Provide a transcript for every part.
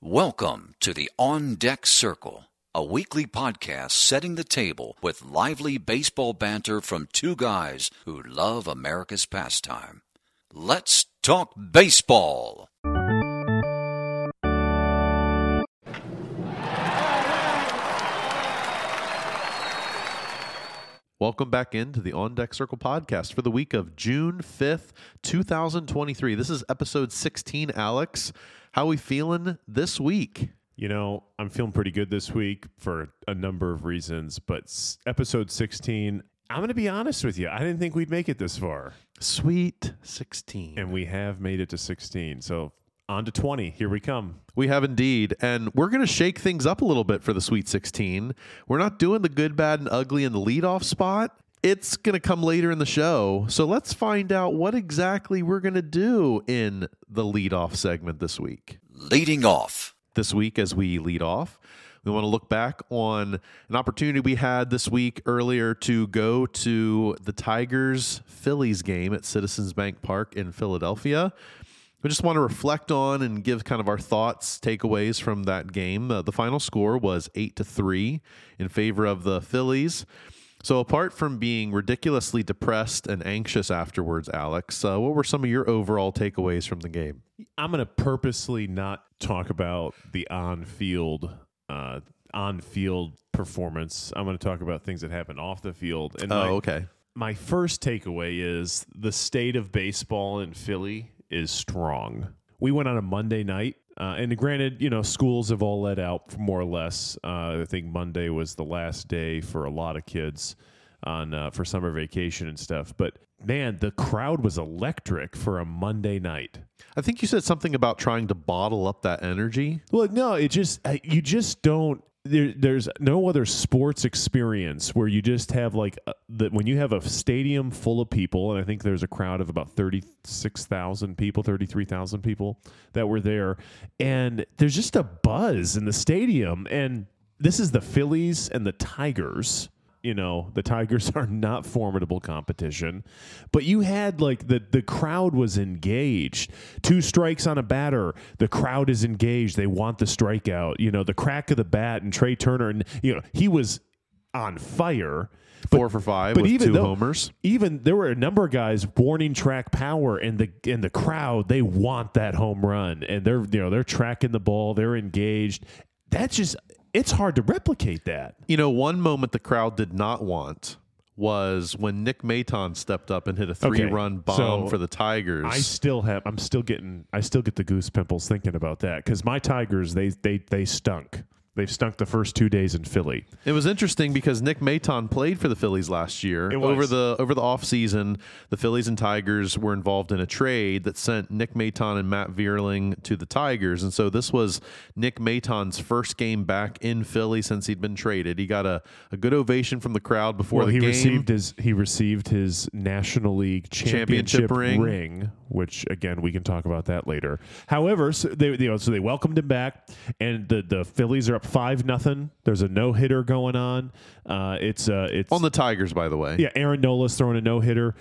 Welcome to the On Deck Circle, a weekly podcast setting the table with lively baseball banter from two guys who love America's pastime. Let's talk baseball. Welcome back into the On Deck Circle podcast for the week of June 5th, 2023. This is episode 16, Alex. How we feeling this week? You know, I'm feeling pretty good this week for a number of reasons, but episode 16, I'm going to be honest with you. I didn't think we'd make it this far, Sweet 16. and we have made it to 16. So on to 20. Here we come. We have indeed. And we're going to shake things up a little bit for the Sweet 16. We're not doing the good, bad, and ugly in the leadoff spot. It's going to come later in the show. So let's find out what exactly we're going to do in the leadoff segment this week. Leading off, this week as we lead off. We want to look back on an opportunity we had this week earlier to go to the Tigers Phillies game at Citizens Bank Park in Philadelphia. We just want to reflect on and give kind of our thoughts, takeaways from that game. Uh, the final score was 8 to 3 in favor of the Phillies. So, apart from being ridiculously depressed and anxious afterwards, Alex, uh, what were some of your overall takeaways from the game? I'm going to purposely not talk about the on field, uh, on field performance. I'm going to talk about things that happened off the field. And my, Oh, okay. my first takeaway is the state of baseball in Philly is strong. We went on a Monday night, uh, and granted, you know, schools have all let out more or less. Uh, I think Monday was the last day for a lot of kids on uh, for summer vacation and stuff. But man, the crowd was electric for a Monday night. I think you said something about trying to bottle up that energy. Well, no, it just you just don't. There, there's no other sports experience where you just have like uh, that when you have a stadium full of people, and I think there's a crowd of about thirty six thousand people, thirty three thousand people that were there, and there's just a buzz in the stadium, and this is the Phillies and the Tigers you know the tigers are not formidable competition but you had like the the crowd was engaged. Two strikes on a batter the crowd is engaged. They want the strikeout. You know the crack of the bat and trey turner and you know he was on fire. Four for five but with even two though- homers. even there were a number of guys warning track power and the and the crowd they want that home run. And they're you know they're tracking the ball. They're engaged. That's just it's hard to replicate that You know, one moment the crowd did not want was when Nick Maton stepped up and hit a three-run bomb so for the Tigers. I still have. I'm still getting. I still get the goose pimples thinking about that because my Tigers they they they stunk. They've stunk the first two days in Philly. It was interesting because Nick Maton played for the Phillies last year. Over the over the offseason, the Phillies and Tigers were involved in a trade that sent Nick Maton and Matt Vierling to the Tigers. And so this was Nick Maton's first game back in Philly since he'd been traded. He got a, a good ovation from the crowd before Well, the he game. received his he received his National League Championship championship, ring. ring. which again we can talk about that later. However, so they you know so they welcomed him back, and the the Phillies are up five nothing. There's a no hitter going on. Uh, it's uh it's on the Tigers, by the way. Yeah, Aaron Nola's throwing a no hitter.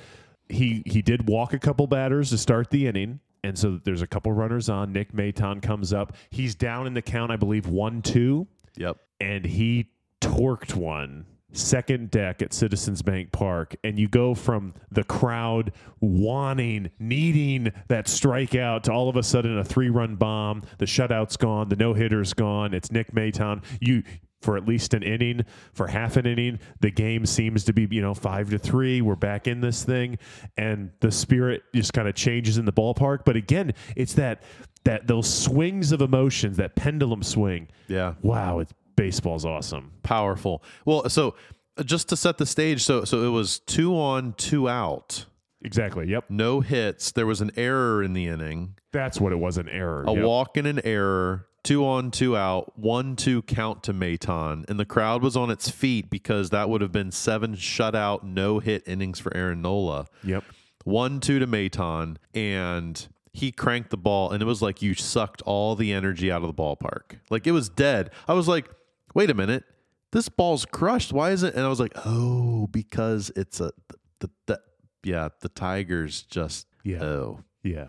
He he did walk a couple batters to start the inning, and so there's a couple runners on. Nick Maton comes up. He's down in the count, I believe, one two, Yep. and he torqued one second deck at Citizens Bank Park, and you go from the crowd wanting, needing that strikeout to all of a sudden a three run bomb. The shutout's gone, the no hitter's gone. It's Nick Maton. You for at least an inning, for half an inning, the game seems to be you know five to three. We're back in this thing, and the spirit just kind of changes in the ballpark. But again, it's that that those swings of emotions, that pendulum swing. Yeah. Wow, it's baseball's awesome. Powerful. Well, so uh, just to set the stage, so so it was two on, two out, Exactly. Yep. no hits. There was an error in the inning. That's what it was an error. a Yep. walk and an error, two on, two out, one two count to Maton, and the crowd was on its feet because that would have been seven shutout, no hit innings for Aaron Nola. Yep. One two to Maton, and he cranked the ball, and it was like you sucked all the energy out of the ballpark. Like it was dead. I was like, wait a minute. This ball's crushed. Why is it? And I was like, oh, because it's a the, the, the yeah, the Tigers just Yeah. oh. Yeah.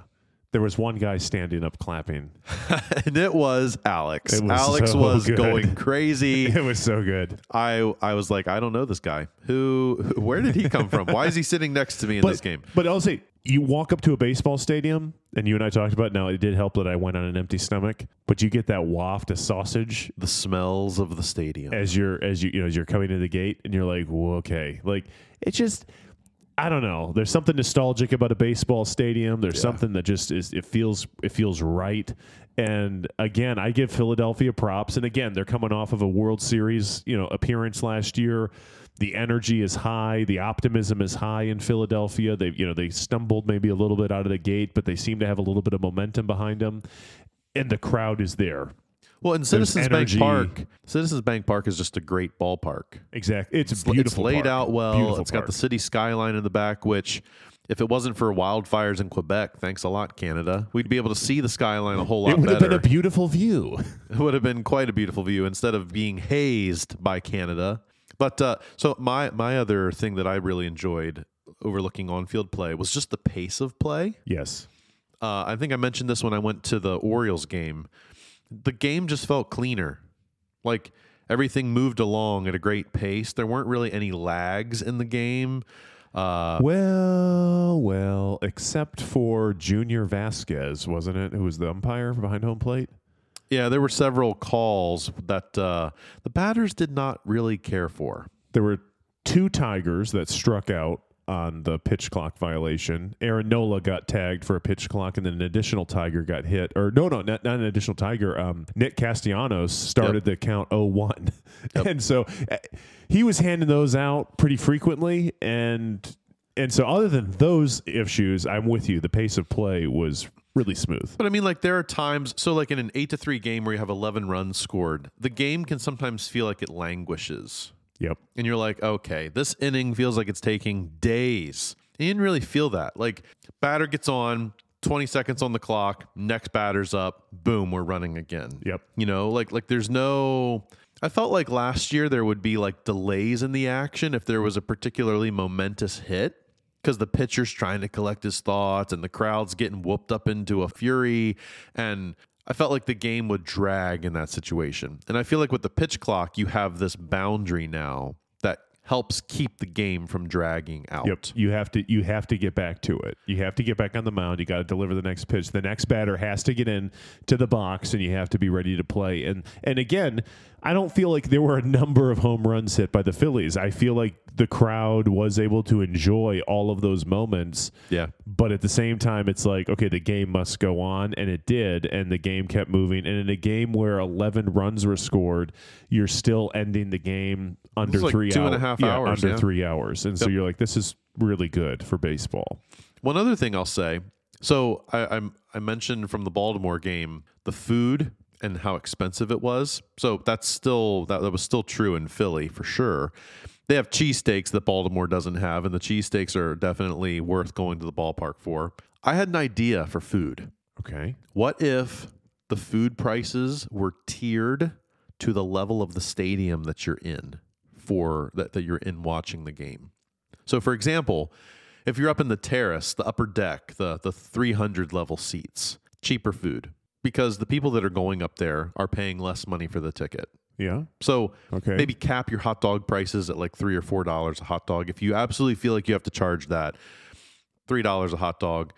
There was one guy standing up clapping. and it was Alex. It was Alex so was good. going crazy. It was so good. I I was like, I don't know this guy. Who? Where did he come from? Why is he sitting next to me in But, this game? but I'll say, you walk up to a baseball stadium, and you and I talked about. Now it did help that I went on an empty stomach, but you get that waft of sausage The smells of the stadium. as you're as you you know as you're coming to the gate, and you're like, "Whoa, okay, like it's just. I don't know. There's something nostalgic about a baseball stadium. There's something that just is. It feels. It feels right. And again, I give Philadelphia props. And again, they're coming off of a World Series, you know, appearance last year. The energy is high. The optimism is high in Philadelphia. They, you know, they stumbled maybe a little bit out of the gate, but they seem to have a little bit of momentum behind them. And the crowd is there. Well, in Citizens Bank. Park, Citizens Bank Park is just a great ballpark. Exactly. It's, It's beautiful. laid park. out well. Beautiful it's got the city skyline in the back, which, if it wasn't for wildfires in Quebec, thanks a lot, Canada, we'd be able to see the skyline a whole lot It would have been a beautiful view. it would have been quite a beautiful view instead of being hazed by Canada. But uh, so my my other thing that I really enjoyed overlooking on field play was just the pace of play. yes. Uh, I think I mentioned this when I went to the Orioles game. The game just felt cleaner. Like everything moved along at a great pace. There weren't really any lags in the game. Uh, Well, well, except for Junior Vasquez, wasn't it? Who was the umpire behind home plate? yeah, there were several calls that uh, the batters did not really care for. There were two Tigers that struck out on the pitch clock violation. Aaron Nola got tagged for a pitch clock, and then an additional Tiger got hit. Or no, no, not, not an additional Tiger. Um, Nick Castellanos started the count 0-1. and so uh, he was handing those out pretty frequently, and and so other than those issues, I'm with you. The pace of play was really smooth. But I mean, like there are times. So, like in an eight to three game where you have eleven runs scored, the game can sometimes feel like it languishes, Yep. and you're like, okay, this inning feels like it's taking days. And you didn't really feel that. Like batter gets on, twenty seconds on the clock, next batter's up, boom, we're running again. Yep. You know, like like there's no. I felt like last year there would be like delays in the action if there was a particularly momentous hit because the pitcher's trying to collect his thoughts and the crowd's getting whooped up into a fury. And I felt like the game would drag in that situation. And I feel like with the pitch clock, you have this boundary now that helps keep the game from dragging out. Yep. You have to you have to get back to it. You have to get back on the mound. You got to deliver the next pitch. The next batter has to get in to the box and you have to be ready to play. And and again, I don't feel like there were a number of home runs hit by the Phillies. I feel like the crowd was able to enjoy all of those moments. Yeah. But at the same time, it's like, okay, the game must go on. And it did. And the game kept moving. And in a game where 11 runs were scored, you're still ending the game under like three two and a hours. half Yeah, hours, Under yeah. three hours. And so you're like, this is really good for baseball. One other thing I'll say. So I, I'm I mentioned from the Baltimore game the food and how expensive it was. So that's still that, that was still true in Philly for sure. They have cheesesteaks that Baltimore doesn't have, and the cheesesteaks are definitely worth going to the ballpark for. I had an idea for food. Okay. What if the food prices were tiered to the level of the stadium that you're in for that, that you're in watching the game? So for example, if you're up in the terrace, the upper deck, the the 300 level seats, cheaper food because the people that are going up there are paying less money for the ticket. Yeah. So Okay. maybe cap your hot dog prices at like three or four dollars a hot dog. If you absolutely feel like you have to charge that, three dollars a hot dog.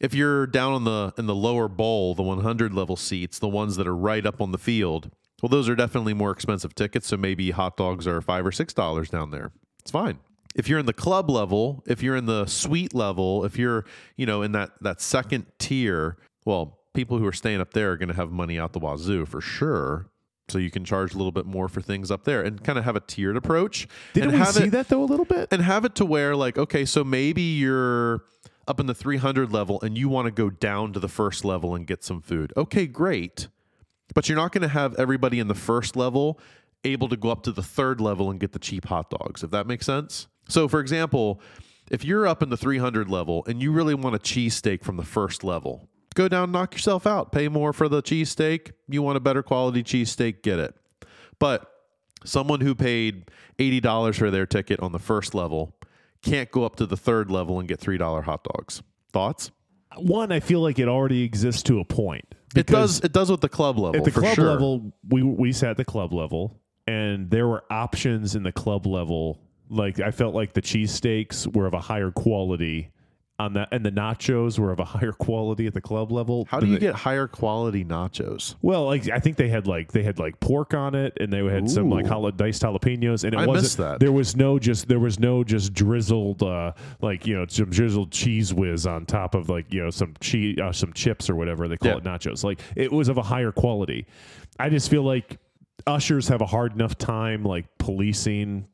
If you're down on the in the lower bowl, the 100 level seats, the ones that are right up on the field, well, those are definitely more expensive tickets. So maybe hot dogs are five or six dollars down there. It's fine. If you're in the club level, if you're in the suite level, if you're you know in that that second tier, well, people who are staying up there are going to have money out the wazoo for sure. So you can charge a little bit more for things up there and kind of have a tiered approach. Didn't and we see it, that though a little bit? and have it to where like okay so maybe you're up in the 300 level and you want to go down to the first level and get some food okay great but you're not going to have everybody in the first level able to go up to the third level and get the cheap hot dogs if that makes sense so for example if you're up in the 300 level and you really want a cheesesteak from the first level go down knock yourself out pay more for the cheesesteak you want a better quality cheesesteak get it but someone who paid $80 for their ticket on the first level can't go up to the third level and get $3 hot dogs. Thoughts? one, I feel like it already exists to a point. It does. It does with the club level. at the club sure. level we we sat at the club level and there were options in the club level like i felt like the cheesesteaks were of a higher quality on that and the nachos were of a higher quality at the club level How do you they- get higher quality nachos? well like i think they had like they had like pork on it and they had some like Ooh. jala- diced jalapenos and it I wasn't that. there was no just there was no just drizzled uh like you know some drizzled cheese whiz on top of like you know some cheese uh, some chips or whatever they call Yeah. it nachos like it was of a higher quality i just feel like ushers have a hard enough time like policing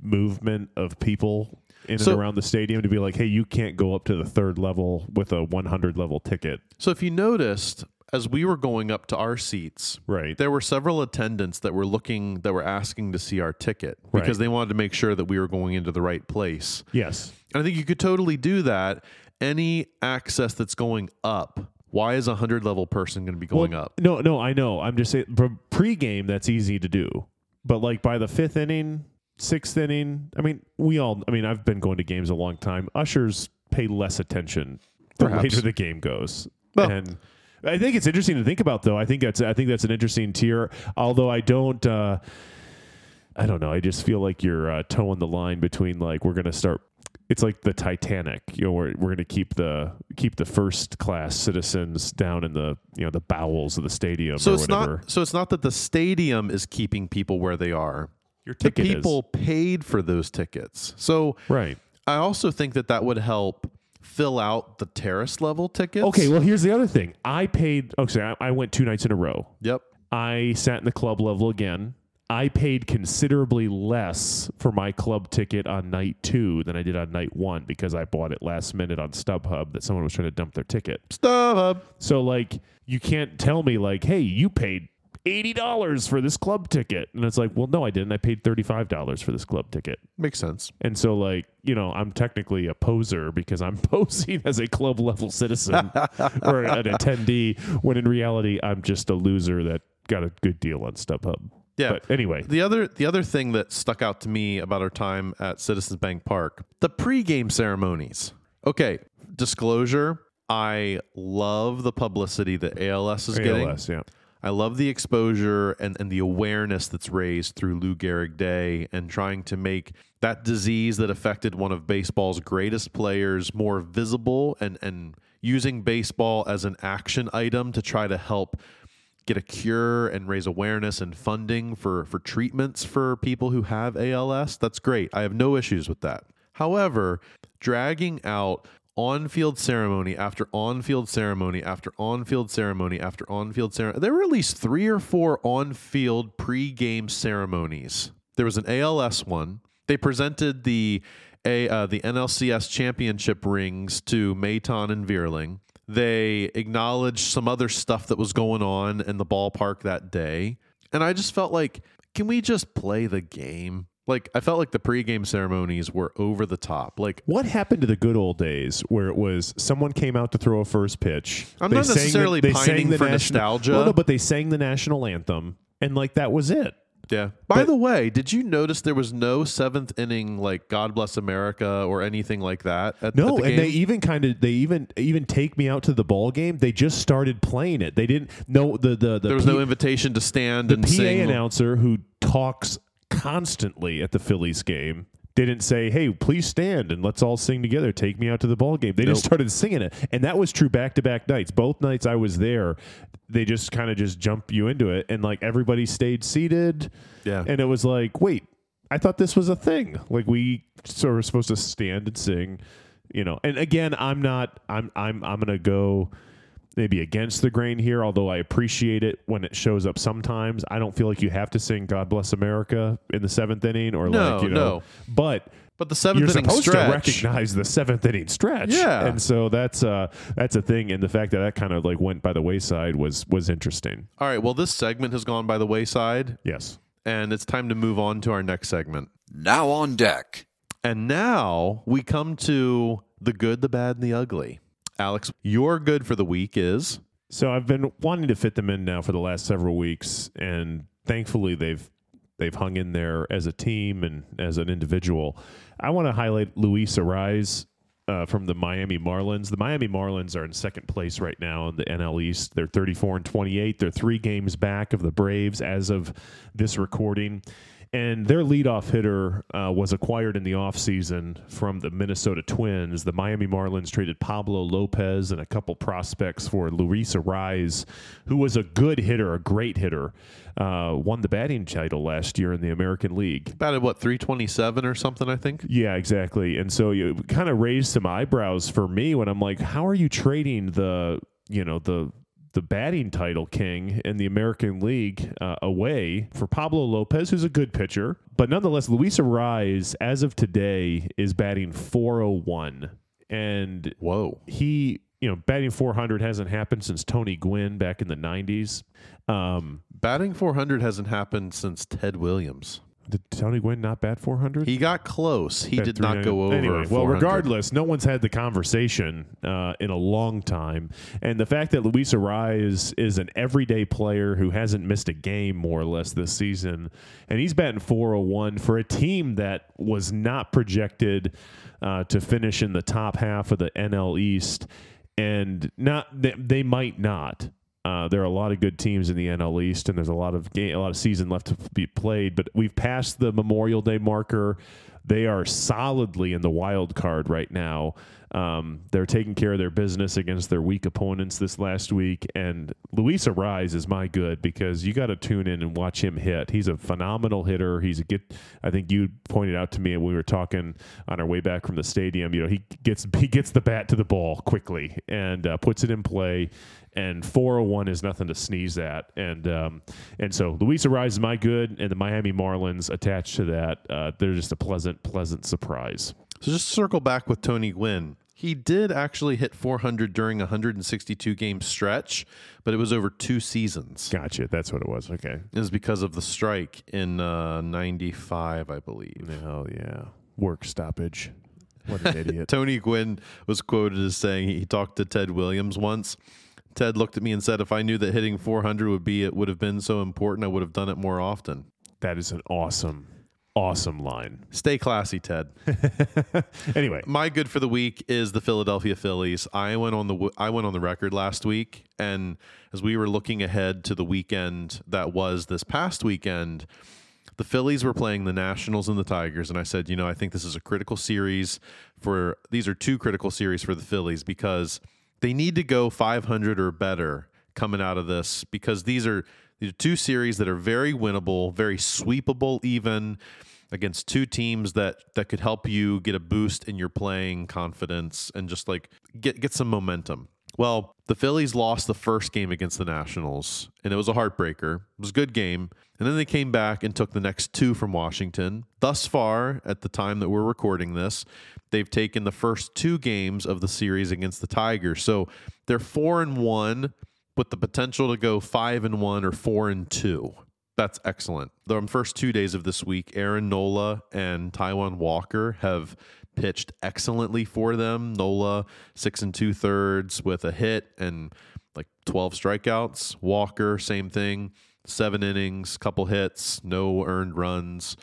movement of people in So- and around the stadium to be like hey you can't go up to the third level with a 100 level ticket So if you noticed, as we were going up to our seats, right there were several attendants that were looking that were asking to see our ticket because Right. they wanted to make sure that we were going into the right place. yes And I think you could totally do that. Any access that's going up, why is a hundred level person going to be going Well, up? No, no, I know. I'm just saying pre- pre-game that's easy to do. But like by the 5th inning, 6th inning, I mean, we all I mean, I've been going to games a long time. Ushers pay less attention the Perhaps. later the game goes. Well- and I think it's interesting to think about though. I think that's I think that's an interesting tier, although I don't uh I don't know. I just feel like you're uh, towing the line between like we're going to start it's like the Titanic. You know, we're, we're going to keep the keep the first class citizens down in the you know the bowels of the stadium So or it's whatever. not. So it's not that the stadium is keeping people where they are. Your ticket The people paid for those tickets. So right. I also think that that would help fill out the terrace level tickets. Okay, well here's the other thing. I paid. Oh, okay, I, I went two nights in a row. Yep. I sat in the club level again. I paid considerably less for my club ticket on night two than I did on night one because I bought it last minute on StubHub that someone was trying to dump their ticket. StubHub. So like you can't tell me like, hey, you paid eighty dollars for this club ticket, and it's like, well, no, I didn't. I paid thirty five dollars for this club ticket, Makes sense. and so like you know, I'm technically a poser because I'm posing as a club level citizen or an attendee, when in reality I'm just a loser that got a good deal on StubHub. Yeah. But anyway, The other the other thing that stuck out to me about our time at Citizens Bank Park, the pregame ceremonies. Okay, disclosure, I love the publicity that ALS is getting. ALS, yeah. I love the exposure and, and the awareness that's raised through Lou Gehrig Day and trying to make that disease that affected one of baseball's greatest players more visible and, and using baseball as an action item to try to help get a cure and raise awareness and funding for, for treatments for people who have ALS. That's great. I have no issues with that. However, dragging out on field ceremony after on field ceremony after on field ceremony after on field ceremony. There were at least three or four on field pre game ceremonies. There was an ALS one. They presented the a uh, the NLCS championship rings to Maton and Vierling. They acknowledged some other stuff that was going on in the ballpark that day. And I just felt like, can we just play the game? Like, I felt like the pregame ceremonies were over the top. Like, What happened to the good old days where it was someone came out to throw a first pitch? I'm they not sang the- necessarily they sang pining the for national- nostalgia. Well, no, but they sang the national anthem, and like that was it. Yeah. By But- the way, did you notice there was no seventh inning like God Bless America or anything like that? At, No, at the and they game? even kind of they even even take me out to the ball game. They just started playing it. They didn't. know the the the there was no invitation to stand the and PA sing. announcer who talks constantly at the Phillies game didn't say, "Hey, please stand and let's all sing together. Take me out to the ball game." They just started singing it, and that was true back to back nights. Both nights I was there, they just kind of just jump you into it, and like everybody stayed seated, Yeah. and it was like, wait, I thought this was a thing. Like we sort of supposed to stand and sing, you know. And again, I'm not. I'm I'm I'm gonna go maybe against the grain here, although I appreciate it when it shows up sometimes. I don't feel like you have to sing God Bless America in the seventh inning or No, like, you know, no. but but the seventh you're seventh inning supposed stretch. to recognize the seventh inning stretch. Yeah. And so that's uh that's a thing. And the fact that that kind of like went by the wayside was was interesting. All right. Well, this segment has gone by the wayside, Yes. and it's time to move on to our next segment. Now on deck. And now we come to the good, the bad, and the ugly. Alex, your good for the week is So I've been wanting to fit them in now for the last several weeks, and thankfully they've they've hung in there as a team and as an individual. I want to highlight Luis Arraez. uh, from the Miami Marlins. The Miami Marlins are in second place right now in the NL East. They're 34 and 28. They're three games back of the Braves as of this recording. And their leadoff hitter uh, was acquired in the offseason from the Minnesota Twins. The Miami Marlins traded Pablo Lopez and a couple prospects for Luis Arraez, who was a good hitter, a great hitter. Uh, won the batting title last year in the American League. About what, 327 or something, I think? Yeah, exactly. And so you kind of raised some eyebrows for me when I'm like, how are you trading the, you know, the the batting title king in the American League uh, away for Pablo Lopez, who's a good pitcher. But nonetheless, Luis Arraez, as of today, is batting 401. And Whoa. he, you know, batting 400 hasn't happened since Tony Gwynn back in the 90s. Um, Batting 400 hasn't happened since Ted Williams. Did Tony Gwynn not bat 400? He got close. He At did not go over. Anyway, well, regardless, no one's had the conversation uh, in a long time, and the fact that Luis Arraez is an everyday player who hasn't missed a game more or less this season, and he's batting 401 for a team that was not projected uh, to finish in the top half of the NL East, and not they, they might not. Uh, there are a lot of good teams in the NL East, and there's a lot of game, a lot of season left to be played. But we've passed the Memorial Day marker. They are solidly in the wild card right now. Um, they're taking care of their business against their weak opponents this last week. And Luis Arraez is my good because you got to tune in and watch him hit. He's a phenomenal hitter. He's a get. I think you pointed out to me when we were talking on our way back from the stadium. You know, he gets he gets the bat to the ball quickly and uh, puts it in play and 401 is nothing to sneeze at. And um, and so Luis Arraez is my good, and the Miami Marlins attached to that, uh, they're just a pleasant, pleasant surprise. So just circle back with Tony Gwynn. He did actually hit 400 during a 162 game stretch, but it was over two seasons. Gotcha. That's what it was. Okay. It was because of the strike in uh, 95, I believe. Oh yeah, work stoppage. What an idiot. Tony Gwynn was quoted as saying he talked to Ted Williams once. Ted looked at me and said, "If I knew that hitting 400 would be it would have been so important, I would have done it more often." that is an awesome, awesome line. Stay classy, Ted. Anyway, My good for the week is the Philadelphia Phillies. I went on the I went on the record last week, and as we were looking ahead to the weekend that was this past weekend, the Phillies were playing the Nationals and the Tigers, and I said, you know, I think this is a critical series for these are two critical series for the Phillies because they need to go 500 or better coming out of this because these are these are two series that are very winnable, very sweepable, even against two teams that that could help you get a boost in your playing confidence and just like get get some momentum. Well, the Phillies lost the first game against the Nationals, and it was a heartbreaker. It was a good game. And then they came back and took the next two from Washington. Thus far, at the time that we're recording this, they've taken the first two games of the series against the Tigers. So they're four and one, with the potential to go five and one or four and two. That's excellent. The first two days of this week, Aaron Nola and Taijuan Walker have pitched excellently for them. Nola six and two thirds with a hit and like 12 strikeouts. Walker, same thing, seven innings, couple hits, no earned runs.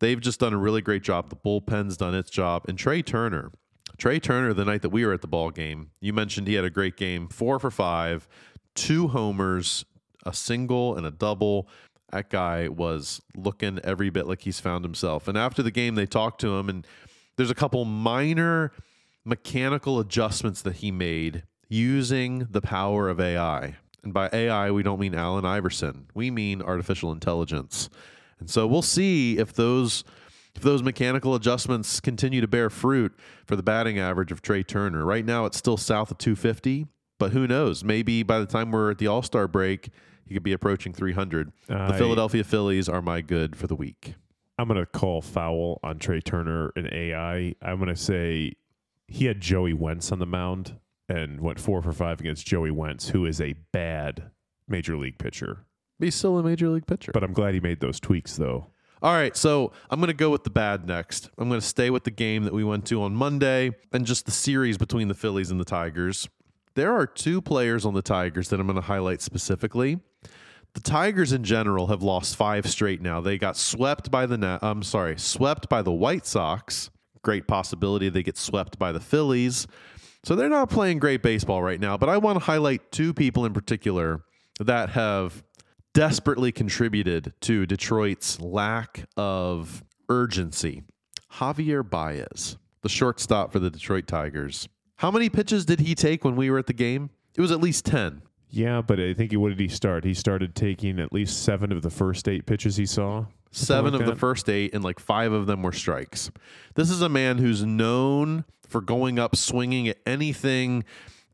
They've just done a really great job. The bullpen's done its job. And Trey Turner, Trey Turner, the night that we were at the ball game, you mentioned he had a great game, four for five, two homers, a single and a double. That guy was looking every bit like he's found himself. And after the game, they talked to him, and there's a couple minor mechanical adjustments that he made using the power of AI. And by AI, we don't mean Allen Iverson. We mean artificial intelligence. And so we'll see if those if those mechanical adjustments continue to bear fruit for the batting average of Trey Turner. Right now it's still south of 250, but who knows? Maybe by the time we're at the All-Star break, he could be approaching 300. the Philadelphia Phillies are my good for the week. I'm going to call foul on Trey Turner and AI. I'm going to say he had Joey Wentz on the mound and went four for five against Joey Wentz, who is a bad major league pitcher. He's still a major league pitcher. But I'm glad he made those tweaks, though. All right, so I'm going to go with the bad next. I'm going to stay with the game that we went to on Monday and just the series between the Phillies and the Tigers. There are two players on the Tigers that I'm going to highlight specifically. The Tigers in general have lost five straight now. They got swept by the Na- I'm sorry, swept by the White Sox, great possibility they get swept by the Phillies. So they're not playing great baseball right now. But I want to highlight two people in particular that have desperately contributed to Detroit's lack of urgency. Javier Baez, the shortstop for the Detroit Tigers. How many pitches did he take when we were at the game? It was at least 10. Yeah, but I think he, what did he start? He started taking at least seven of the first eight pitches he saw. Seven like of the first eight, and like five of them were strikes. This is a man who's known for going up swinging at anything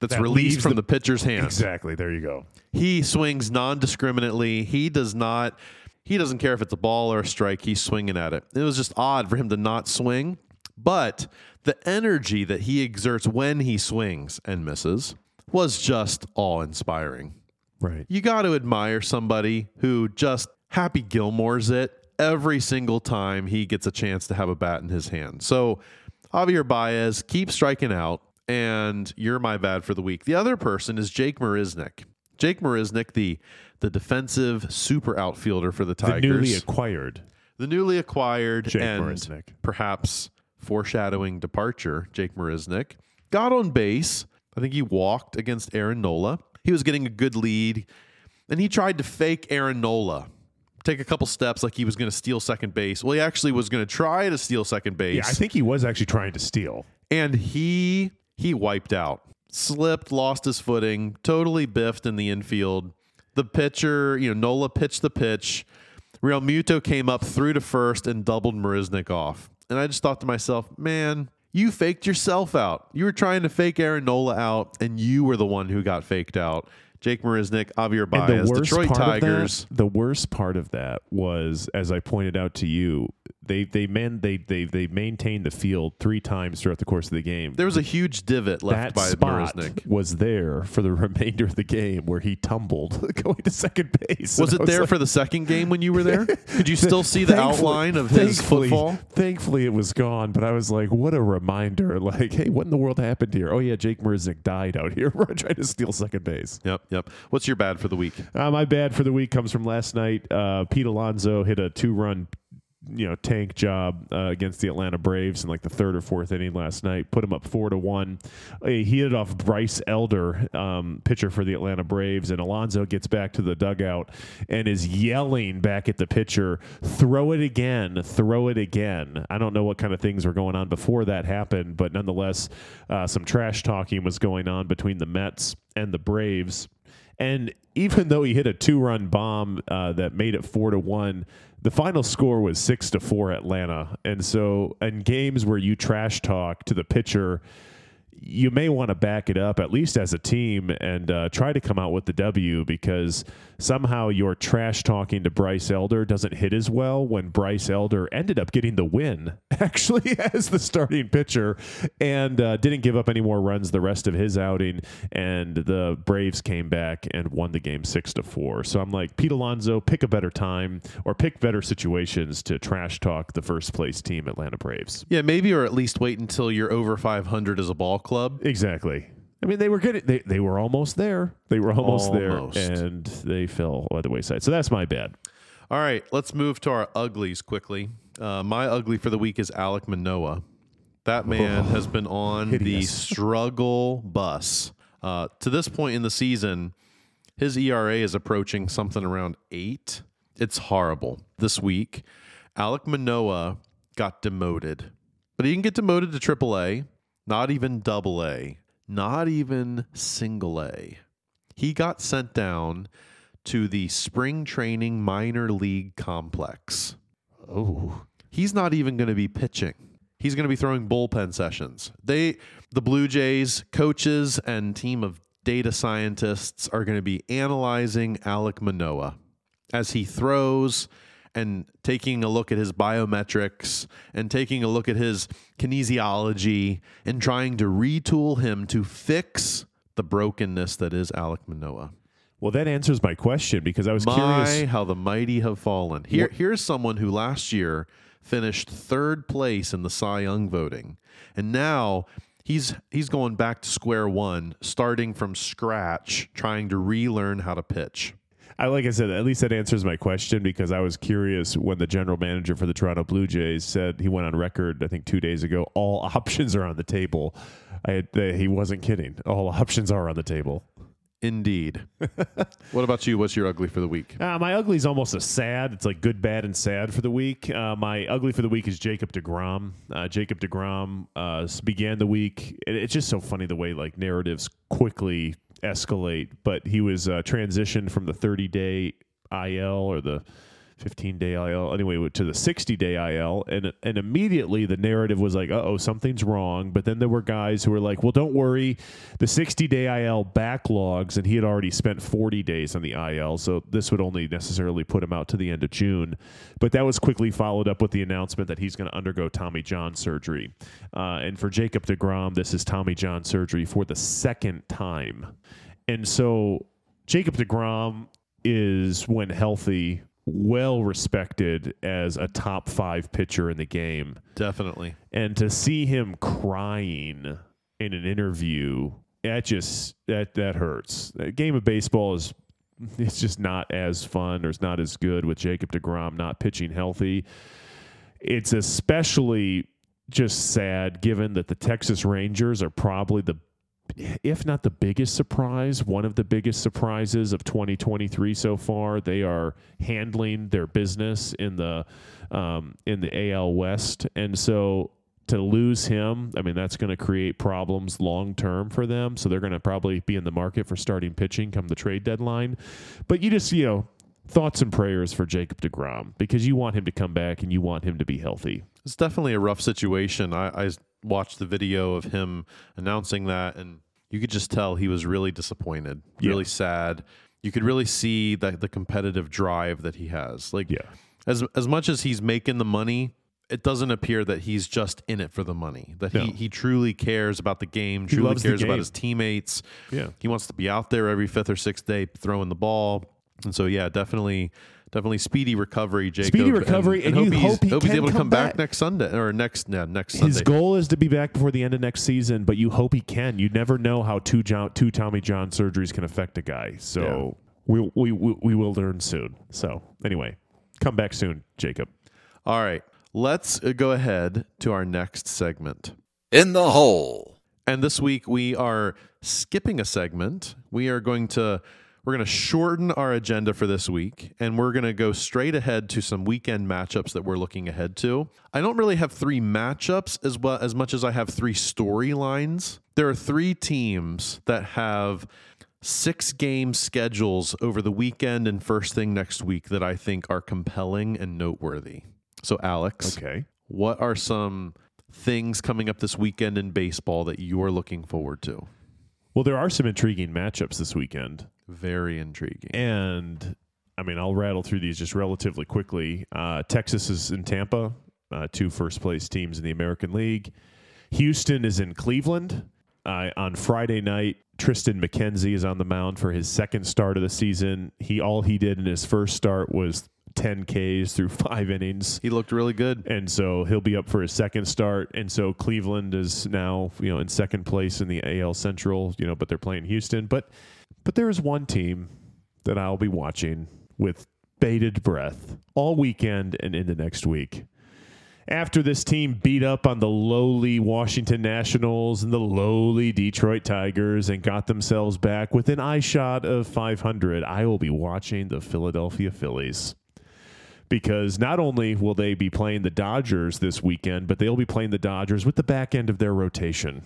that's That released from the- the, pitcher's hands. Exactly. There you go. He swings non-discriminately. He does not. He doesn't care if it's a ball or a strike. He's swinging at it. It was just odd for him to not swing, but the energy that he exerts when he swings and misses was just awe-inspiring. Right. You got to admire somebody who just Happy Gilmore's it every single time he gets a chance to have a bat in his hand. So, Javier Baez, keep striking out, and you're my bad for the week. The other person is Jake Marisnik. Jake Marisnik, the the defensive super outfielder for the The Tigers, newly acquired. the newly acquired Jake and Marisnik. perhaps foreshadowing departure, Jake Marisnik, got on base. I think he walked against Aaron Nola. He was getting a good lead, and he tried to fake Aaron Nola. Take a couple steps like he was going to steal second base. Well, he actually was going to try to steal second base Yeah, I think he was actually trying to steal. and he he wiped out slipped lost his footing totally biffed in the infield. The pitcher you know nola pitched the pitch. Realmuto came up through to first and doubled marisnik off. And i just thought to myself man you faked yourself out. You were trying to fake aaron nola out and you were the one who got faked out. Jake marisnik javier baez detroit tigers that, the worst part of that was, as I pointed out to you, they they man they they they maintained the field three times throughout the course of the game. there was a huge divot left that by spot marisnik was there for the remainder of the game where he tumbled going to second base. was And it there like- for the second game when you were there could you still see the outline of his footfall Thankfully, it was gone. But I was like, "What a reminder!" Like, hey, what in the world happened here? Oh yeah, Jake Marisnik died out here. We're trying to steal second base. Yep, yep. What's your bad for the week? Uh, my bad for the week comes from last night. Uh, Pete Alonso hit a two-run, you know, tank job uh, against the Atlanta Braves in like the third or fourth inning last night. Put him up four to one. Uh, he hit it off Bryce Elder, um, pitcher for the Atlanta Braves, and Alonso gets back to the dugout and is yelling back at the pitcher, "Throw it again! Throw it again!" I don't know what kind of things were going on before that happened, but nonetheless, uh, some trash talking was going on between the Mets and the Braves. And even though he hit a two-run bomb uh, that made it four to one, the final score was six to four Atlanta. And so, in games where you trash talk to the pitcher, you may want to back it up at least as a team and uh, try to come out with the W because somehow your trash talking to Bryce Elder doesn't hit as well when Bryce Elder ended up getting the win actually as the starting pitcher and uh, didn't give up any more runs the rest of his outing and the Braves came back and won the game six to four. So I'm like Pete Alonso, pick a better time or pick better situations to trash talk the first place team Atlanta Braves. Yeah, maybe or at least wait until you're over 500 as a ball club. Exactly. I mean, they were good. They they were almost there. They were almost, Almost. there, and they fell by the wayside. So that's my bad. All right, let's move to our uglies quickly. Uh, my ugly for the week is Alek Manoah. That man has been on the struggle bus. Uh, to this point in the season, his ERA is approaching something around eight. It's horrible. This week, Alek Manoah got demoted, but he didn't get demoted to AAA, not even double A, not even single A. He got sent down to the spring training minor league complex. Oh, He's not even going to be pitching. He's going to be throwing bullpen sessions. They the Blue Jays coaches and team of data scientists are going to be analyzing Alek Manoah as he throws and taking a look at his biometrics and taking a look at his kinesiology and trying to retool him to fix the brokenness that is Alek Manoah. well, that answers my question because I was My, curious. how the mighty have fallen. Here, here's someone who last year finished third place in the Cy Young voting, and now he's he's going back to square one, starting from scratch, trying to relearn how to pitch. I like I said, at least that answers my question because I was curious when the general manager for the Toronto Blue Jays said he went on record, I think two days ago, all options are on the table. I had, uh, he wasn't kidding. All options are on the table. Indeed. what about you? What's your ugly for the week? Uh, my ugly is almost a sad. It's like good, bad, and sad for the week. Uh, my ugly for the week is Jacob Degrom. Uh, Jacob Degrom uh, began the week. it- it's just so funny the way like narratives quickly escalate. But he was uh, transitioned from the 30 day IL or the 15 day IL anyway to the 60 day IL and and immediately the narrative was like uh-oh something's wrong but then there were guys who were like well don't worry the 60 day IL backlogs and he had already spent 40 days on the IL so this would only necessarily put him out to the end of June but that was quickly followed up with the announcement that he's going to undergo Tommy John surgery. Uh, and for Jacob DeGrom this is Tommy John surgery for the second time. And so Jacob DeGrom is, when healthy, well respected as a top five pitcher in the game. Definitely. And to see him crying in an interview, that just that that hurts. A game of baseball is it's just not as fun or it's not as good with Jacob DeGrom not pitching healthy. It's especially just sad given that the Texas Rangers are probably the if not the biggest surprise, one of the biggest surprises of 2023 so far. They are handling their business in the um, in the AL West, and so to lose him, I mean that's going to create problems long term for them. So they're going to probably be in the market for starting pitching come the trade deadline. But you just you know thoughts and prayers for Jacob Degrom because you want him to come back and you want him to be healthy. It's definitely a rough situation. I, I watched the video of him announcing that, and you could just tell he was really disappointed, Yeah. really sad. You could really see that the competitive drive that he has. Like, Yeah. as as much as he's making the money, it doesn't appear that he's just in it for the money. That he, No. he truly cares about the game, truly cares about his teammates. Yeah. He wants to be out there every fifth or sixth day throwing the ball. And so yeah, definitely definitely speedy recovery, Jacob. Speedy recovery, and you he's, hope he he's can able to come come back. back. next Sunday or next yeah, next His goal is to be back before the end of next season, but you hope he can. You never know how two John, two Tommy John surgeries can affect a guy. So we, we we we will learn soon. So anyway, come back soon, Jacob. All right. Let's uh, go ahead to our next segment. In the hole. And this week we are skipping a segment. We are going to we're going to shorten our agenda for this week and we're going to go straight ahead to some weekend matchups that we're looking ahead to. I don't really have 3 matchups as well as much as I have 3 storylines. There are 3 teams that have 6 game schedules over the weekend and first thing next week that I think are compelling and noteworthy. So Alex, Okay. what are some things coming up this weekend in baseball that you're looking forward to? Well, there are some intriguing matchups this weekend, Very intriguing. and I mean I'll rattle through these just relatively quickly. Uh, Texas is in Tampa, uh, two first place teams in the American League. Houston is in Cleveland. Uh, on Friday night, Triston McKenzie is on the mound for his second start of the season. He all he did in his first start was 10 Ks through five innings. He looked really good. and so he'll be up for his second start. And so Cleveland is now you know in second place in the AL Central, you know, but they're playing Houston. But but there is one team that I'll be watching with bated breath all weekend and into next week. After this team beat up on the lowly Washington Nationals and the lowly Detroit Tigers and got themselves back within eye shot of 500, I will be watching the Philadelphia Phillies because not only will they be playing the Dodgers this weekend, but they'll be playing the Dodgers with the back end of their rotation.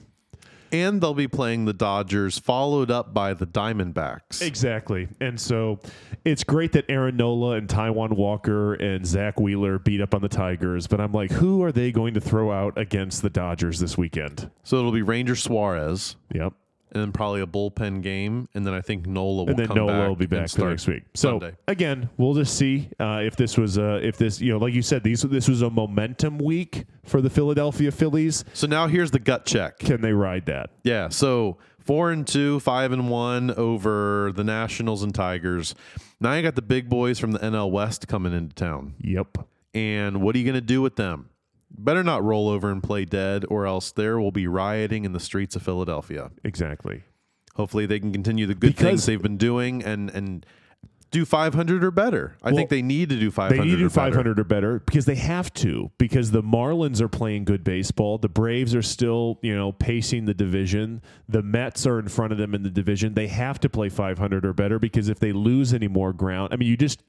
And they'll be playing the Dodgers, followed up by the Diamondbacks. Exactly. And so it's great that Aaron Nola and Taijuan Walker and Zack Wheeler beat up on the Tigers, but I'm like, who are they going to throw out against the Dodgers this weekend? So it'll be Ranger Suarez, Yep. And then probably a bullpen game, and then I think Nola will and then come Nola back will be back for next week. So Sunday. again, we'll just see uh, if this was uh, if this you know like you said these this was a momentum week for the Philadelphia Phillies. So now here's the gut check. Can they ride that? Yeah, so four and two, five and one over the Nationals and Tigers. Now you got the big boys from the NL West coming into town. Yep. And what are you going to do with them? Better not roll over and play dead, or else there will be rioting in the streets of Philadelphia. Exactly. Hopefully, they can continue the good Because- things they've been doing, and and do 500 or better. I think they need to do 500. They need to or do better. 500 or better because they have to. Because the Marlins are playing good baseball. The Braves are still, you know, pacing the division. The Mets are in front of them in the division. They have to play 500 or better because if they lose any more ground, I mean, you just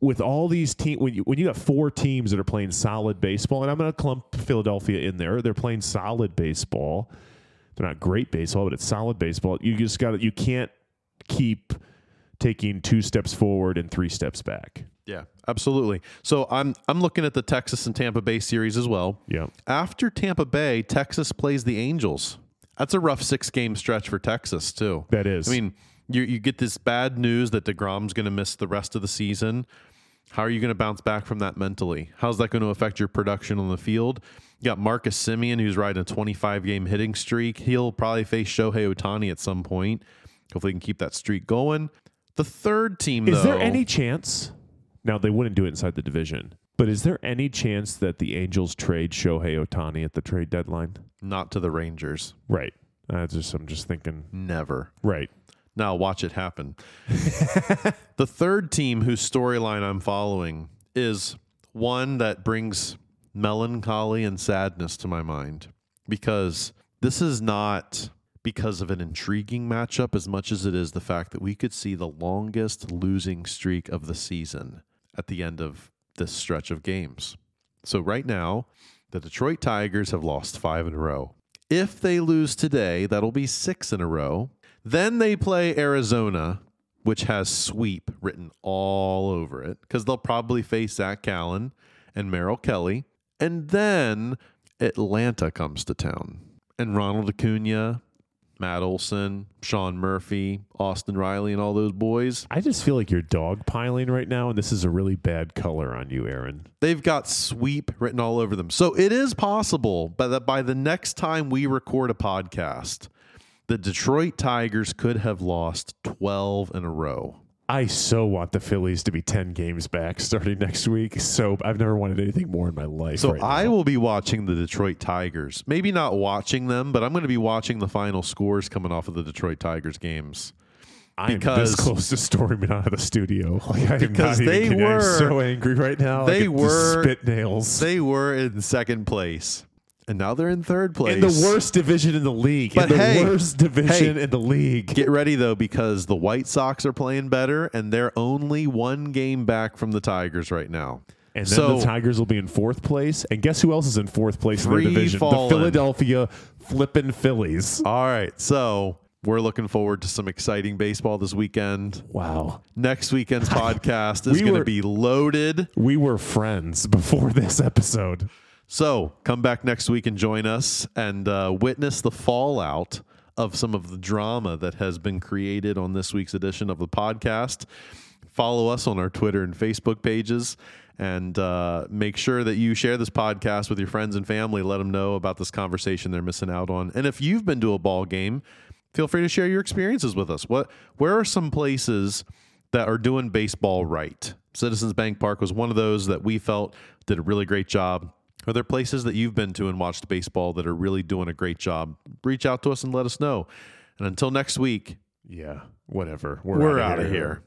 with all these teams when you when you got four teams that are playing solid baseball, and I'm going to clump Philadelphia in there. They're playing solid baseball. They're not great baseball, but it's solid baseball. You just got you can't keep taking two steps forward and three steps back. Yeah, absolutely. So I'm I'm looking at the Texas and Tampa Bay series as well. Yeah. After Tampa Bay, Texas plays the Angels. That's a rough six game stretch for Texas too. That is. I mean, you you get this bad news that Degrom's going to miss the rest of the season. How are you going to bounce back from that mentally? How's that going to affect your production on the field? You got Marcus Semien, who's riding a 25 game hitting streak. He'll probably face Shohei Ohtani at some point. Hopefully, he can keep that streak going. The third team, Is though, there any chance? Now they wouldn't do it inside the division, but is there any chance that the Angels trade Shohei Ohtani at the trade deadline? not to the Rangers? Right. I just I'm just thinking. Never. Right. Now watch it happen. the third team whose storyline I'm following is one that brings melancholy and sadness to my mind because this is not because of an intriguing matchup as much as it is the fact that we could see the longest losing streak of the season at the end of this stretch of games. So right now, the Detroit Tigers have lost 5 in a row. If they lose today, that'll be 6 in a row. Then they play Arizona, which has sweep written all over it because they'll probably face Zac Gallen and Merrill Kelly. And then Atlanta comes to town. And Ronald Acuna, Matt Olson, Sean Murphy, Austin Riley, and all those boys, I just feel like you're dogpiling right now, and this is a really bad color on you, Aaron. they've got sweep written all over them. So it is possible that by the next time we record a podcast, the Detroit Tigers could have lost 12 in a row. I so want the Phillies to be ten games back starting next week. So I've never wanted anything more in my life. So right I now. will be watching the Detroit Tigers. Maybe not watching them, but I'm going to be watching the final scores coming off of the Detroit Tigers games. I'm because- this close to storming out of the studio. Like, I Because they kidding. I'm were- so angry right now. they were- spit nails. They were in second place, and now they're in third place. in the worst division in the league. But in the hey, worst division hey, in the league. Get ready though, because the White Sox are playing better, and they're only one game back from the Tigers right now. and then so the Tigers will be in fourth place. And guess who else is in fourth place in their division? falling. The Philadelphia flippin' Phillies. all right, so we're looking forward to some exciting baseball this weekend. Wow. Next weekend's podcast is We going to be loaded. We were friends before this episode. So come back next week and join us and uh, witness the fallout of some of the drama that has been created on this week's edition of the podcast. Follow us on our Twitter and Facebook pages and uh, make sure that you share this podcast with your friends and family. Let them know about this conversation they're missing out on. And if you've been to a ball game, feel free to share your experiences with us. What, where are some places that are doing baseball right? Citizens Bank Park was one of those that we felt did a really great job. Are there places that you've been to and watched baseball that are really doing a great job? Reach out to us and let us know. And until next week, Yeah, whatever. we're, out of here.